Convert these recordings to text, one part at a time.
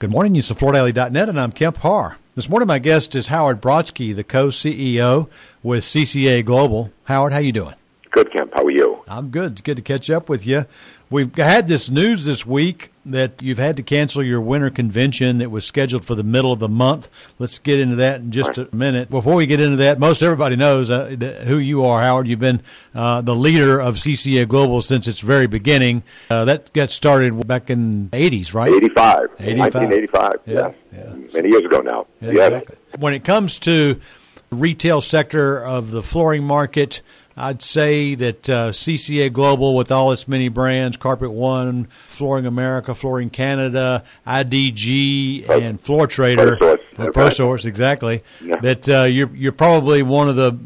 Good morning. It's FloorDaily.net, and I'm Kemp Harr. This morning, my guest is Howard Brodsky, the co-CEO with CCA Global. Howard, how you doing? Good, Kemp. How are you? I'm good. It's good to catch up with you. We've had this news this week that you've had to cancel your winter convention that was scheduled for the middle of the month. Let's get into that in just a minute. Before we get into that, most everybody knows uh, who you are, Howard. You've been uh, the leader of CCA Global since its very beginning. Uh, that got started back in the 80s, right? 85. 85. 1985, yeah. yeah. Many years ago now. Yeah, yes. Exactly. When it comes to the retail sector of the flooring market, I'd say that uh, CCA Global, with all its many brands, Carpet One, Flooring America, Flooring Canada, IDG, and Floor Trader, ProSource, ProSource exactly. Yeah. That uh, you're you're probably one of the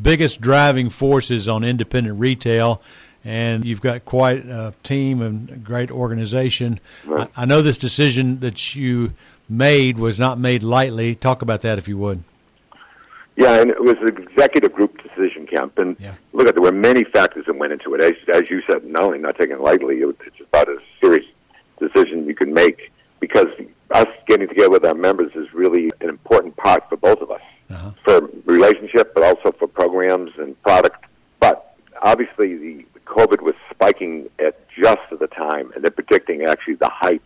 biggest driving forces on independent retail and you've got quite a team and a great organization. Right. I, I, know this decision that you made was not made lightly. Talk about that if you would. Yeah, and it was an executive group decision, Kemp. And yeah. look, at there were many factors that went into it. As, as you said, not only not taking it lightly, it was, it's about a serious decision you can make because us getting together with our members is really an important part for both of us, uh-huh. for relationship, but also for programs and product. But obviously, the COVID was spiking at just at the time, and they're predicting actually the height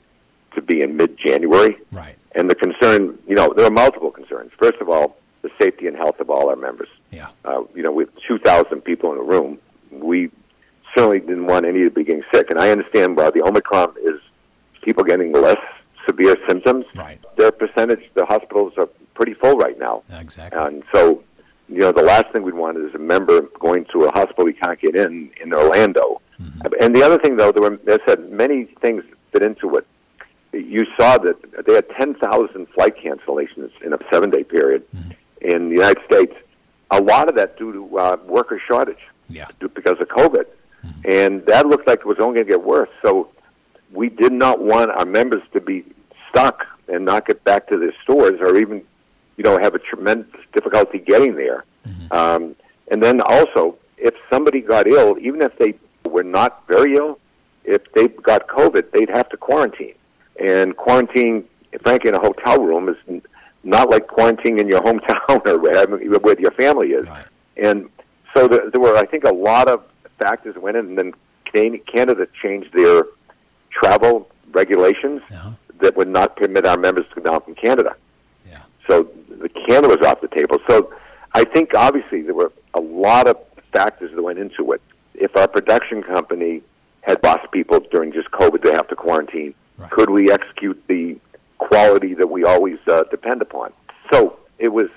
to be in mid-January. Right. And the concern, you know, there are multiple concerns. First of all, the safety and health of all our members. Yeah. Uh, you know, with 2,000 people in a room, we certainly didn't want any to be getting sick. And I understand while the Omicron is people getting less severe symptoms, right. their percentage, the hospitals are pretty full right now. Exactly. And so, you know, the last thing we'd want is a member going to a hospital he can't get in in Orlando. Mm-hmm. And the other thing, though, there were, as I said, many things fit into it. You saw that they had 10,000 flight cancellations in a seven day period. Mm-hmm in the United States. A lot of that due to uh, worker shortage, yeah, because of COVID, mm-hmm. and that looked like it was only going to get worse. So we did not want our members to be stuck and not get back to their stores, or even, you know, have a tremendous difficulty getting there. Mm-hmm. Um, and then also, if somebody got ill, even if they were not very ill, if they got COVID, they'd have to quarantine. And quarantine, frankly, in a hotel room is not like quarantining in your hometown or where, where your family is. Right. And so there, there were, I think, a lot of factors went in, and then Canada changed their travel regulations uh-huh. that would not permit our members to come down from Canada. Yeah. So the Canada was off the table. So I think obviously there were a lot of factors that went into it. If our production company had lost people during just COVID, they have to quarantine. Right. Could we execute the quality that we always uh, depend upon. So it was,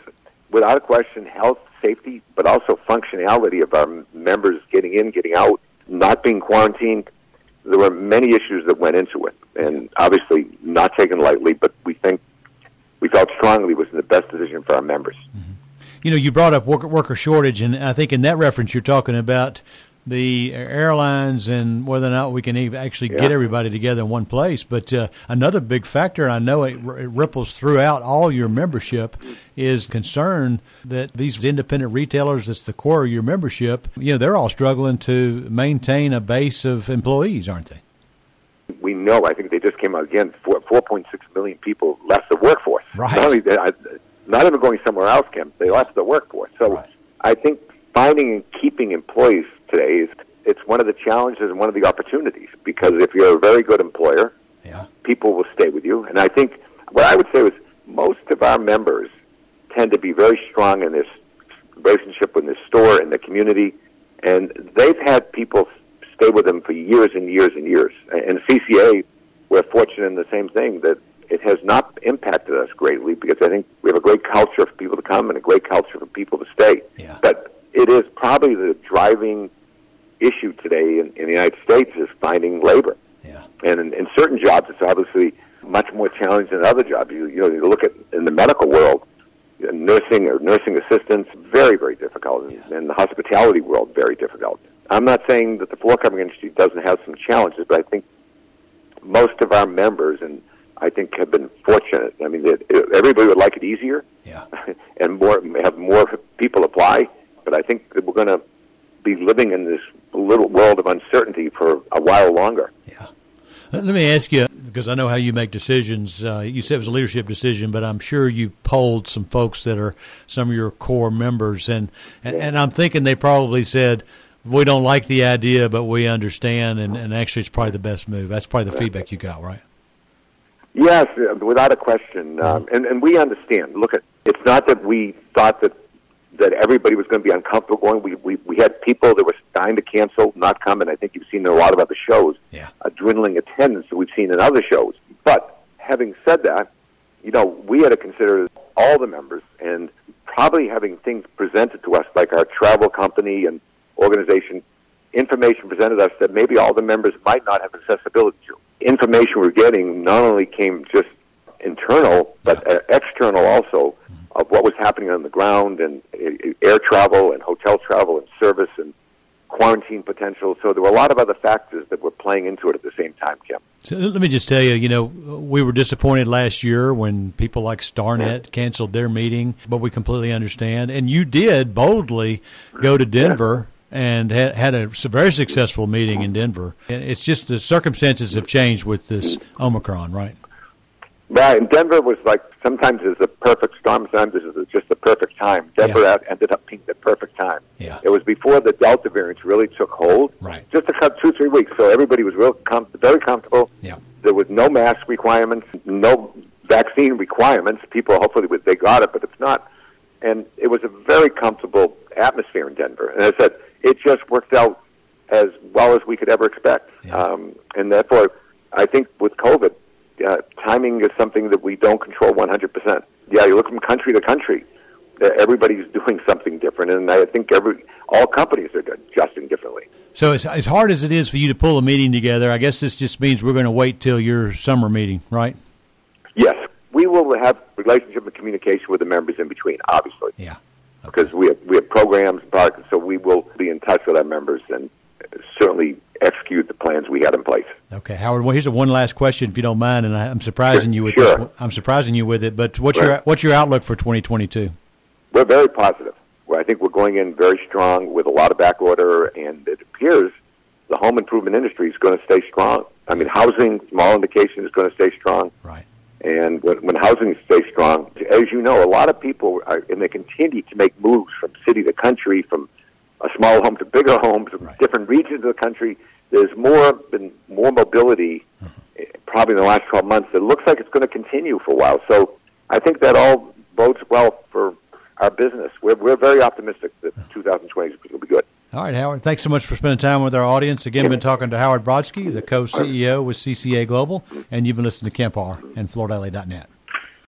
without a question, health, safety, but also functionality of our members getting in, getting out, not being quarantined. There were many issues that went into it, and obviously not taken lightly. But we think we felt strongly was the best decision for our members. Mm-hmm. You know, you brought up worker shortage, and I think in that reference you're talking about the airlines and whether or not we can even actually yeah. get everybody together in one place. But uh, another big factor, I know it, r- it, ripples throughout all your membership, is concern that these independent retailers, that's the core of your membership, you know, they're all struggling to maintain a base of employees, aren't they? We know. I think they just came out again. Four, 4.6 million people left the workforce. Right. Not, only, not even going somewhere else, Kemp. They left the workforce. So right. I think finding and keeping employees today is it's one of the challenges and one of the opportunities because if you're a very good employer, yeah. people will stay with you. And I think what I would say was most of our members tend to be very strong in this relationship with the store and the community, and they've had people stay with them for years and years and years. And CCA, we're fortunate in the same thing that it has not impacted us greatly because I think we have a great culture for people to come and a great culture for people to stay. Yeah. But it is probably the driving issue today in, in the United States is finding labor. Yeah. And in, in certain jobs, it's obviously much more challenging than other jobs. You, you know, you look at in the medical world, nursing or nursing assistants, very, very difficult. Yeah. In the hospitality world, very difficult. I'm not saying that the floor covering industry doesn't have some challenges, but I think most of our members and I think have been fortunate. I mean, everybody would like it easier, yeah. and more have more people apply. But I think that we're going to be living in this little world of uncertainty for a while longer. Yeah. Let me ask you, because I know how you make decisions. Uh, you said it was a leadership decision, but I'm sure you polled some folks that are some of your core members, and and, and I'm thinking they probably said we don't like the idea, but we understand, and, and actually it's probably the best move. That's probably the feedback you got, right? Yes, without a question, um, and and we understand. Look at it's not that we thought that that everybody was going to be uncomfortable going. We, we, we had people that were dying to cancel, not coming. I think you've seen a lot of other shows, yeah. a dwindling attendance that we've seen in other shows. But having said that, you know, we had to consider all the members and probably having things presented to us, like our travel company and organization, information presented us that maybe all the members might not have accessibility to. Information we're getting not only came just internal, but yeah. external also what was happening on the ground and uh, uh, air travel and hotel travel and service and quarantine potential. So there were a lot of other factors that were playing into it at the same time, Kemp. So uh, let me just tell you, you know, we were disappointed last year when people like Starnet canceled their meeting, but we completely understand. And you did boldly go to Denver. And had, had a very successful meeting in Denver. It's just the circumstances have changed with this mm. Omicron, right? Right, and Denver was like sometimes it's a perfect storm, sometimes it's just the perfect time. Denver yeah. ended up being the perfect time. Yeah. It was before the Delta variant really took hold. Right. Just a cut two three weeks, so everybody was real com- very comfortable. Yeah. There was no mask requirements, no vaccine requirements. People hopefully they got it, but it's not. And it was a very comfortable atmosphere in Denver. And as I said, it just worked out as well as we could ever expect. Yeah. Um, and therefore, I think with COVID uh, timing is something that we don't control 100%. Yeah, you look from country to country, everybody's doing something different, and I think every all companies are adjusting differently. So, as, as hard as it is for you to pull a meeting together, I guess this just means we're going to wait till your summer meeting, right? Yes, we will have relationship and communication with the members in between, obviously. Yeah, okay. because we have we have programs, and products, so we will be in touch with our members and certainly execute the plans we had in place. Okay, Howard. Well, here's a one last question, if you don't mind, and I, am surprising sure, you with sure. this. I'm surprising you with it, but what's right. your what's your outlook for 2022? We're very positive. Well, I think we're going in very strong with a lot of back order, and it appears the home improvement industry is going to stay strong. I mean, housing, small indication, is going to stay strong. Right. And when, when housing stays strong, as you know, a lot of people are, and they continue to make moves from city to country, from a small home to bigger homes, from right. different regions of the country there's more been more mobility mm-hmm. probably in the last 12 months. It looks like it's going to continue for a while. So I think that all bodes well for our business. We're, we're very optimistic that 2020 is going to be good. All right, Howard. Thanks so much for spending time with our audience. Again, been talking to Howard Brodsky, the co-CEO with CCA Global, and you've been listening to Kemp Harr and FloorDaily.net.